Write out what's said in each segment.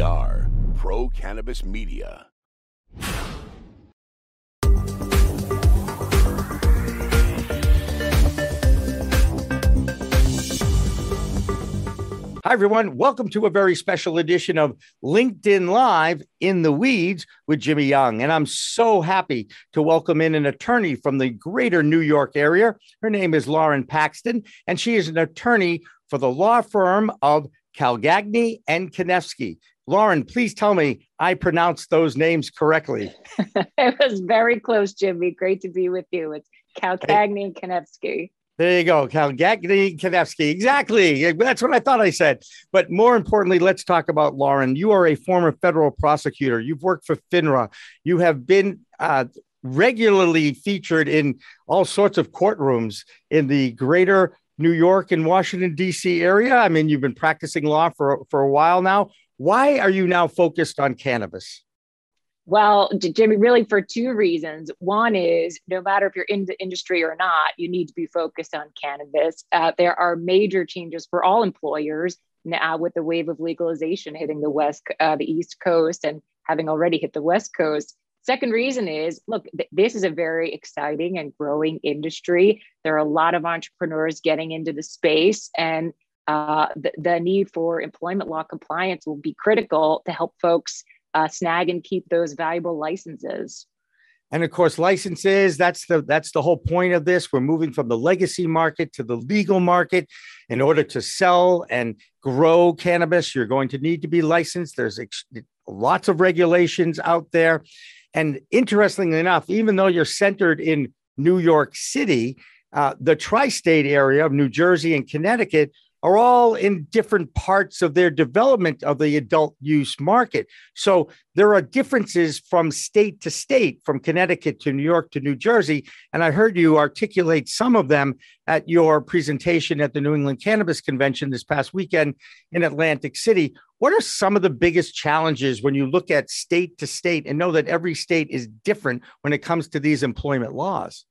Are Pro Cannabis Media. Hi, everyone. Welcome to a very special edition of LinkedIn Live in the Weeds with Jimmy Young. And I'm so happy to welcome in an attorney from the greater New York area. Her name is Lauren Paxton, and she is an attorney for the law firm of Calcagni and Kanefsky. Lauren, please tell me I pronounced those names correctly. it was very close, Jimmy. Great to be with you. It's Calcagni and Kanefsky. There you go, Calcagni Kanefsky. Exactly. That's what I thought I said. But more importantly, let's talk about Lauren. You are a former federal prosecutor. You've worked for FINRA. You have been uh, regularly featured in all sorts of courtrooms in the greater New York and Washington, D.C. area. I mean, you've been practicing law for, for a while now. Why are you now focused on cannabis? Well, Jimmy, really for two reasons. One is no matter if you're in the industry or not, you need to be focused on cannabis. Uh, there are major changes for all employers now with the wave of legalization hitting the west, uh, the East Coast, and having already hit the West Coast. Second reason is look, th- this is a very exciting and growing industry. There are a lot of entrepreneurs getting into the space, and uh, the, the need for employment law compliance will be critical to help folks uh, snag and keep those valuable licenses. And of course, licenses, that's the that's the whole point of this. We're moving from the legacy market to the legal market. In order to sell and grow cannabis, you're going to need to be licensed. There's ex- lots of regulations out there. And interestingly enough, even though you're centered in New York City, uh, the tri state area of New Jersey and Connecticut are all in different parts of their development of the adult use market. So there are differences from state to state, from Connecticut to New York to New Jersey. And I heard you articulate some of them at your presentation at the New England Cannabis Convention this past weekend in Atlantic City. What are some of the biggest challenges when you look at state to state and know that every state is different when it comes to these employment laws?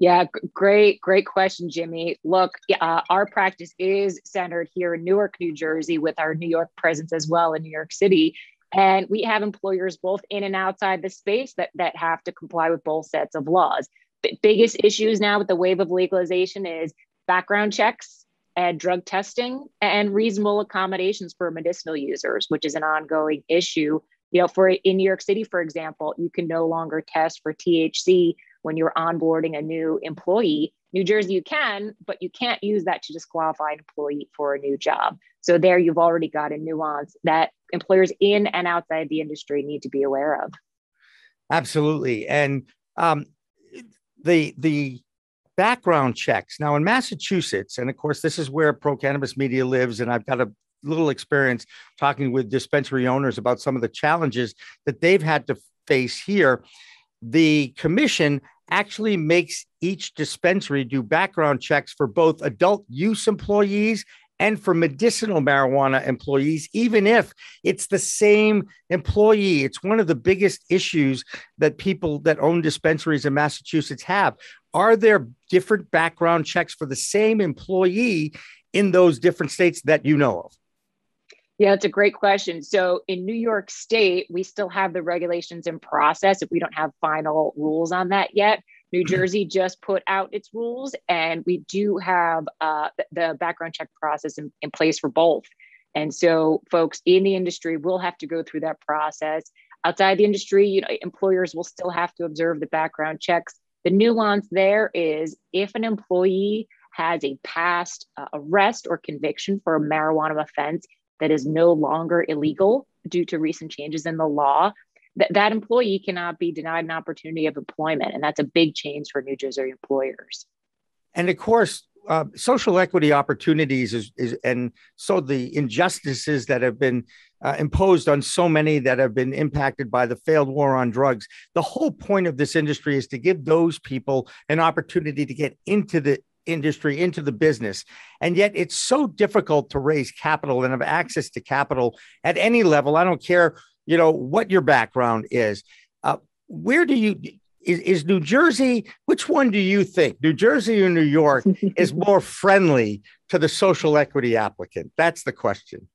Yeah, great, great question, Jimmy. Look, uh, our practice is centered here in Newark, New Jersey, with our New York presence as well in New York City. And we have employers both in and outside the space that, that have to comply with both sets of laws. The biggest issues now with the wave of legalization is background checks and drug testing and reasonable accommodations for medicinal users, which is an ongoing issue. You know, for in New York City, for example, you can no longer test for THC when you're onboarding a new employee. New Jersey, you can, but you can't use that to disqualify an employee for a new job. So there you've already got a nuance that employers in and outside the industry need to be aware of. Absolutely. And um, the the background checks now in Massachusetts, and of course, this is where Pro Cannabis Media lives, and I've got a little experience talking with dispensary owners about some of the challenges that they've had to face here the commission actually makes each dispensary do background checks for both adult use employees and for medicinal marijuana employees, even if it's the same employee. It's one of the biggest issues that people that own dispensaries in Massachusetts have. Are there different background checks for the same employee in those different states that you know of? Yeah, it's a great question. So in New York State, we still have the regulations in process. If we don't have final rules on that yet, New mm-hmm. Jersey just put out its rules, and we do have uh, the background check process in, in place for both. And so, folks in the industry will have to go through that process. Outside the industry, you know, employers will still have to observe the background checks. The nuance there is if an employee has a past uh, arrest or conviction for a marijuana offense, that is no longer illegal due to recent changes in the law, that that employee cannot be denied an opportunity of employment. And that's a big change for New Jersey employers. And of course, uh, social equity opportunities is, is, and so the injustices that have been uh, imposed on so many that have been impacted by the failed war on drugs. The whole point of this industry is to give those people an opportunity to get into the industry into the business. And yet it's so difficult to raise capital and have access to capital at any level. I don't care, you know, what your background is. Uh, where do you is, is New Jersey? Which one do you think, New Jersey or New York, is more friendly to the social equity applicant? That's the question.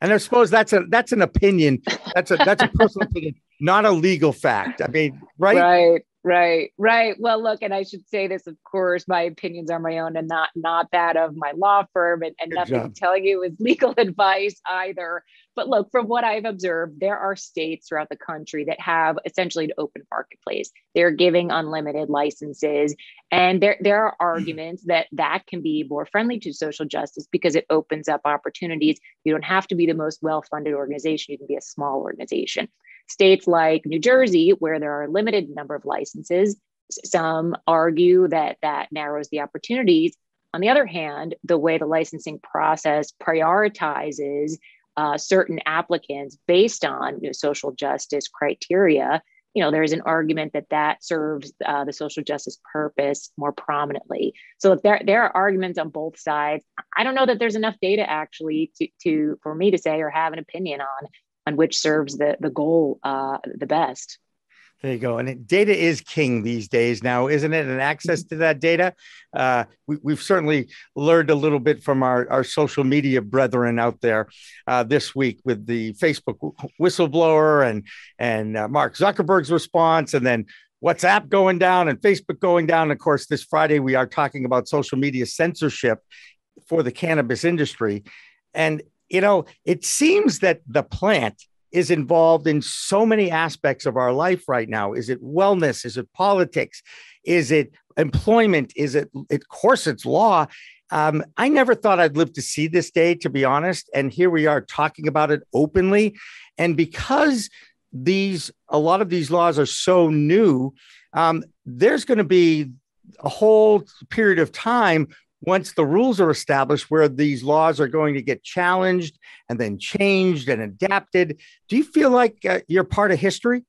And I suppose that's a that's an opinion. That's a that's a personal opinion, not a legal fact. I mean, right? Right. Right, right. Well, look, and I should say this, of course, my opinions are my own and not not that of my law firm, and, and nothing job. telling you is legal advice either. But look, from what I've observed, there are states throughout the country that have essentially an open marketplace. They're giving unlimited licenses, and there there are hmm. arguments that that can be more friendly to social justice because it opens up opportunities. You don't have to be the most well-funded organization; you can be a small organization. States like New Jersey, where there are a limited number of licenses, some argue that that narrows the opportunities. On the other hand, the way the licensing process prioritizes uh, certain applicants based on you know, social justice criteria, you know, there's an argument that that serves uh, the social justice purpose more prominently. So there, there are arguments on both sides. I don't know that there's enough data actually to, to for me to say or have an opinion on on which serves the the goal uh, the best. There you go. And it, data is king these days now, isn't it? And access to that data. Uh, we, have certainly learned a little bit from our, our social media brethren out there uh, this week with the Facebook whistleblower and, and uh, Mark Zuckerberg's response, and then WhatsApp going down and Facebook going down. Of course, this Friday, we are talking about social media censorship for the cannabis industry. And you know, it seems that the plant is involved in so many aspects of our life right now. Is it wellness? Is it politics? Is it employment? Is it, of course, it's law. Um, I never thought I'd live to see this day, to be honest. And here we are talking about it openly. And because these, a lot of these laws are so new, um, there's going to be a whole period of time once the rules are established where these laws are going to get challenged and then changed and adapted do you feel like uh, you're part of history?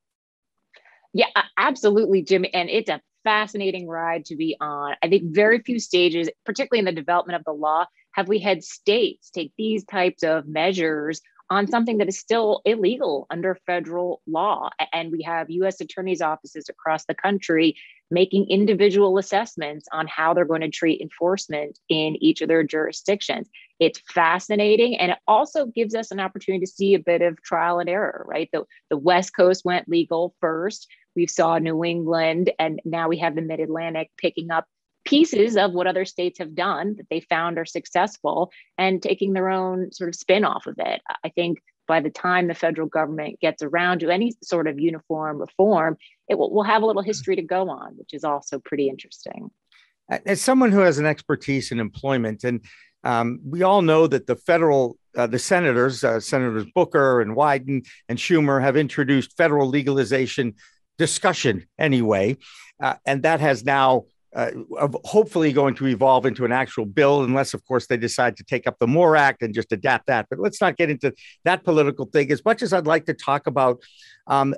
Yeah absolutely jimmy and it's a fascinating ride to be on. I think very few stages particularly in the development of the law have we had states take these types of measures on something that is still illegal under federal law. And we have US attorneys' offices across the country making individual assessments on how they're going to treat enforcement in each of their jurisdictions. It's fascinating. And it also gives us an opportunity to see a bit of trial and error, right? The, the West Coast went legal first. We saw New England, and now we have the Mid Atlantic picking up pieces of what other states have done that they found are successful and taking their own sort of spin off of it. I think by the time the federal government gets around to any sort of uniform reform, it will, will have a little history to go on, which is also pretty interesting. As someone who has an expertise in employment, and um, we all know that the federal, uh, the senators, uh, Senators Booker and Wyden and Schumer, have introduced federal legalization discussion anyway, uh, and that has now uh, hopefully going to evolve into an actual bill, unless, of course, they decide to take up the MORE Act and just adapt that. But let's not get into that political thing. As much as I'd like to talk about um,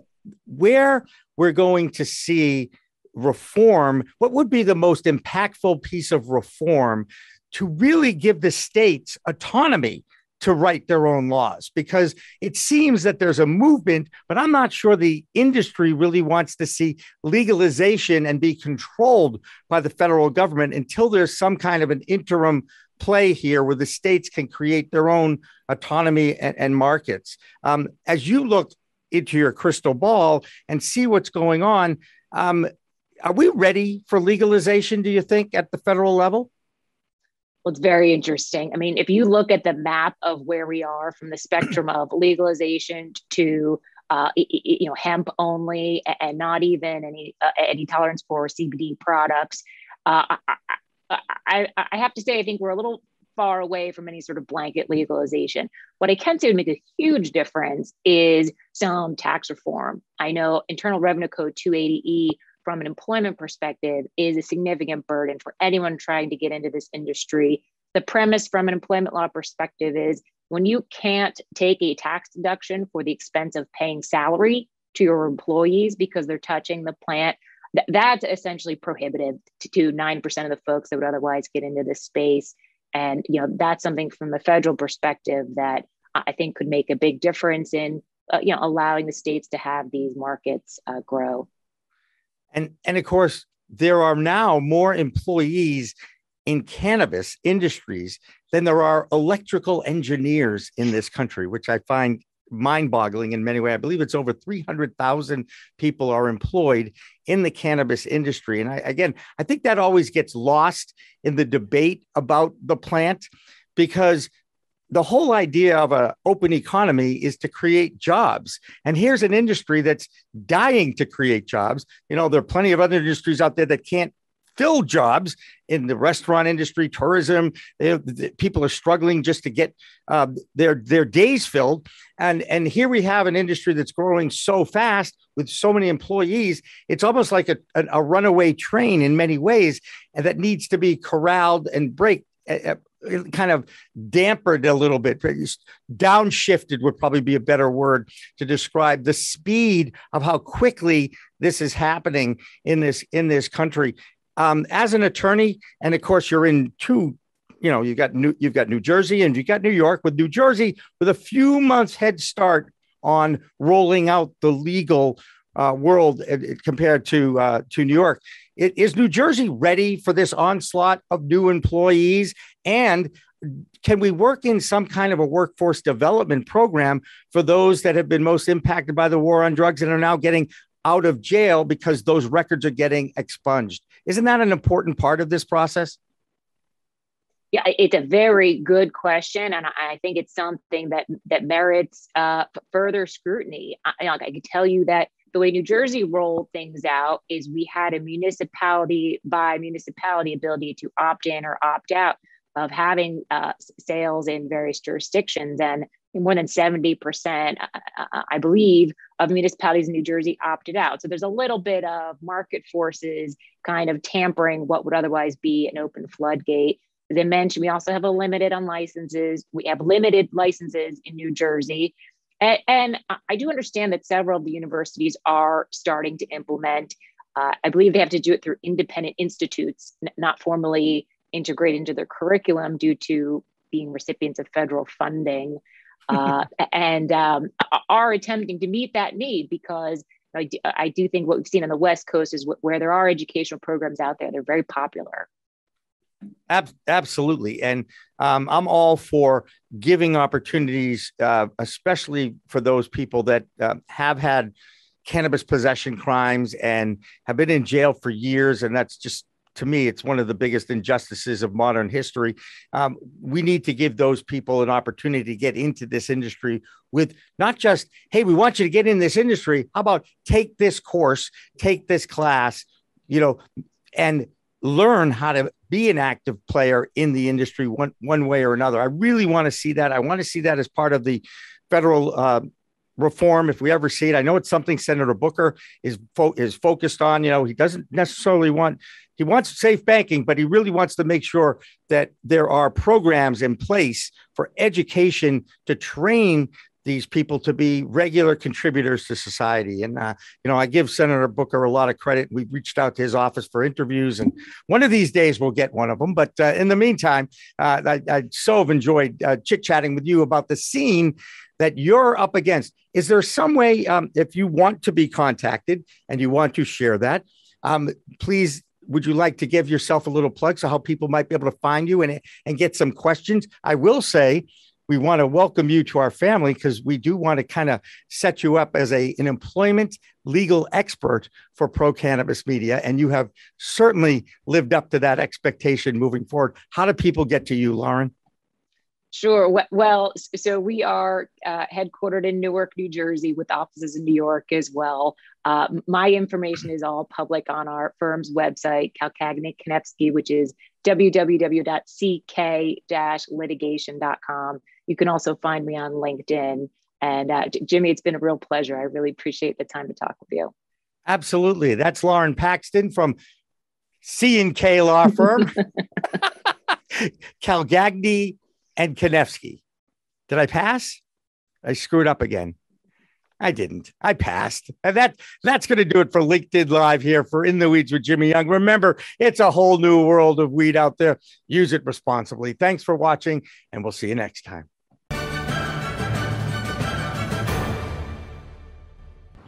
where we're going to see reform, what would be the most impactful piece of reform to really give the states autonomy to write their own laws because it seems that there's a movement, but I'm not sure the industry really wants to see legalization and be controlled by the federal government until there's some kind of an interim play here where the states can create their own autonomy and, and markets. Um, as you look into your crystal ball and see what's going on, um, are we ready for legalization, do you think, at the federal level? Well, it's very interesting. I mean, if you look at the map of where we are from the spectrum of legalization to uh, you know hemp only and not even any uh, any tolerance for CBD products, uh, I, I, I have to say I think we're a little far away from any sort of blanket legalization. What I can say would make a huge difference is some tax reform. I know Internal Revenue Code 280E from an employment perspective is a significant burden for anyone trying to get into this industry. The premise from an employment law perspective is when you can't take a tax deduction for the expense of paying salary to your employees because they're touching the plant, th- that's essentially prohibitive to, to 9% of the folks that would otherwise get into this space. And you know that's something from the federal perspective that I think could make a big difference in uh, you know allowing the states to have these markets uh, grow. And and of course, there are now more employees in cannabis industries than there are electrical engineers in this country, which I find mind boggling in many ways. I believe it's over 300,000 people are employed in the cannabis industry. And I, again, I think that always gets lost in the debate about the plant because the whole idea of an open economy is to create jobs. And here's an industry that's dying to create jobs. You know, there are plenty of other industries out there that can't fill jobs in the restaurant industry, tourism. They, people are struggling just to get uh, their their days filled, and and here we have an industry that's growing so fast with so many employees. It's almost like a, a, a runaway train in many ways, and that needs to be corralled and break. Kind of dampened a little bit downshifted would probably be a better word to describe the speed of how quickly this is happening in this in this country um, as an attorney, and of course, you're in two. You know, you've got New, you've got New Jersey and you got New York. With New Jersey, with a few months head start on rolling out the legal uh, world uh, compared to uh, to New York. Is New Jersey ready for this onslaught of new employees? And can we work in some kind of a workforce development program for those that have been most impacted by the war on drugs and are now getting out of jail because those records are getting expunged? Isn't that an important part of this process? Yeah, it's a very good question, and I think it's something that that merits uh, further scrutiny. I, I can tell you that the way New Jersey rolled things out is we had a municipality by municipality ability to opt in or opt out of having uh, sales in various jurisdictions, and more than 70%, I believe, of municipalities in New Jersey opted out. So there's a little bit of market forces kind of tampering what would otherwise be an open floodgate. As I mentioned, we also have a limited on licenses. We have limited licenses in New Jersey. And, and I do understand that several of the universities are starting to implement. Uh, I believe they have to do it through independent institutes, n- not formally integrate into their curriculum due to being recipients of federal funding uh, and um, are attempting to meet that need because I do, I do think what we've seen on the West Coast is where there are educational programs out there, they're very popular. Ab- absolutely. And um, I'm all for giving opportunities, uh, especially for those people that uh, have had cannabis possession crimes and have been in jail for years. And that's just to me, it's one of the biggest injustices of modern history. Um, we need to give those people an opportunity to get into this industry with not just, hey, we want you to get in this industry. How about take this course, take this class, you know, and learn how to be an active player in the industry one, one way or another. I really want to see that. I want to see that as part of the federal uh, reform if we ever see it. I know it's something Senator Booker is fo- is focused on. You know, he doesn't necessarily want he wants safe banking, but he really wants to make sure that there are programs in place for education to train these people to be regular contributors to society. And, uh, you know, I give Senator Booker a lot of credit. We've reached out to his office for interviews, and one of these days we'll get one of them. But uh, in the meantime, uh, I, I, so have enjoyed uh, chit chatting with you about the scene that you're up against. Is there some way, um, if you want to be contacted and you want to share that, um, please would you like to give yourself a little plug so how people might be able to find you and, and get some questions? I will say we want to welcome you to our family because we do want to kind of set you up as a, an employment legal expert for pro cannabis media. And you have certainly lived up to that expectation moving forward. How do people get to you, Lauren? Sure. Well, so we are uh, headquartered in Newark, New Jersey, with offices in New York as well. Uh, my information is all public on our firm's website, Calcagni Kanefsky, which is www.ck-litigation.com. You can also find me on LinkedIn. And uh, Jimmy, it's been a real pleasure. I really appreciate the time to talk with you. Absolutely. That's Lauren Paxton from C and K Law Firm, Calcagni and Kanefsky. Did I pass? I screwed up again. I didn't. I passed. And that that's going to do it for LinkedIn Live here for In the Weeds with Jimmy Young. Remember, it's a whole new world of weed out there. Use it responsibly. Thanks for watching, and we'll see you next time.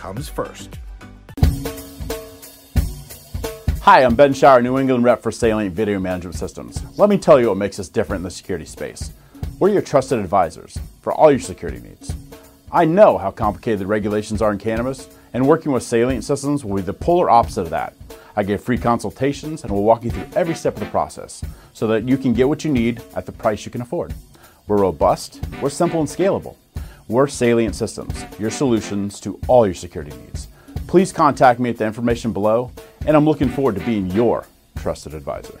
comes first. Hi, I'm Ben Shower, New England rep for Salient Video Management Systems. Let me tell you what makes us different in the security space. We're your trusted advisors for all your security needs. I know how complicated the regulations are in cannabis, and working with Salient Systems will be the polar opposite of that. I give free consultations and will walk you through every step of the process so that you can get what you need at the price you can afford. We're robust, we're simple and scalable. We're Salient Systems, your solutions to all your security needs. Please contact me at the information below, and I'm looking forward to being your trusted advisor.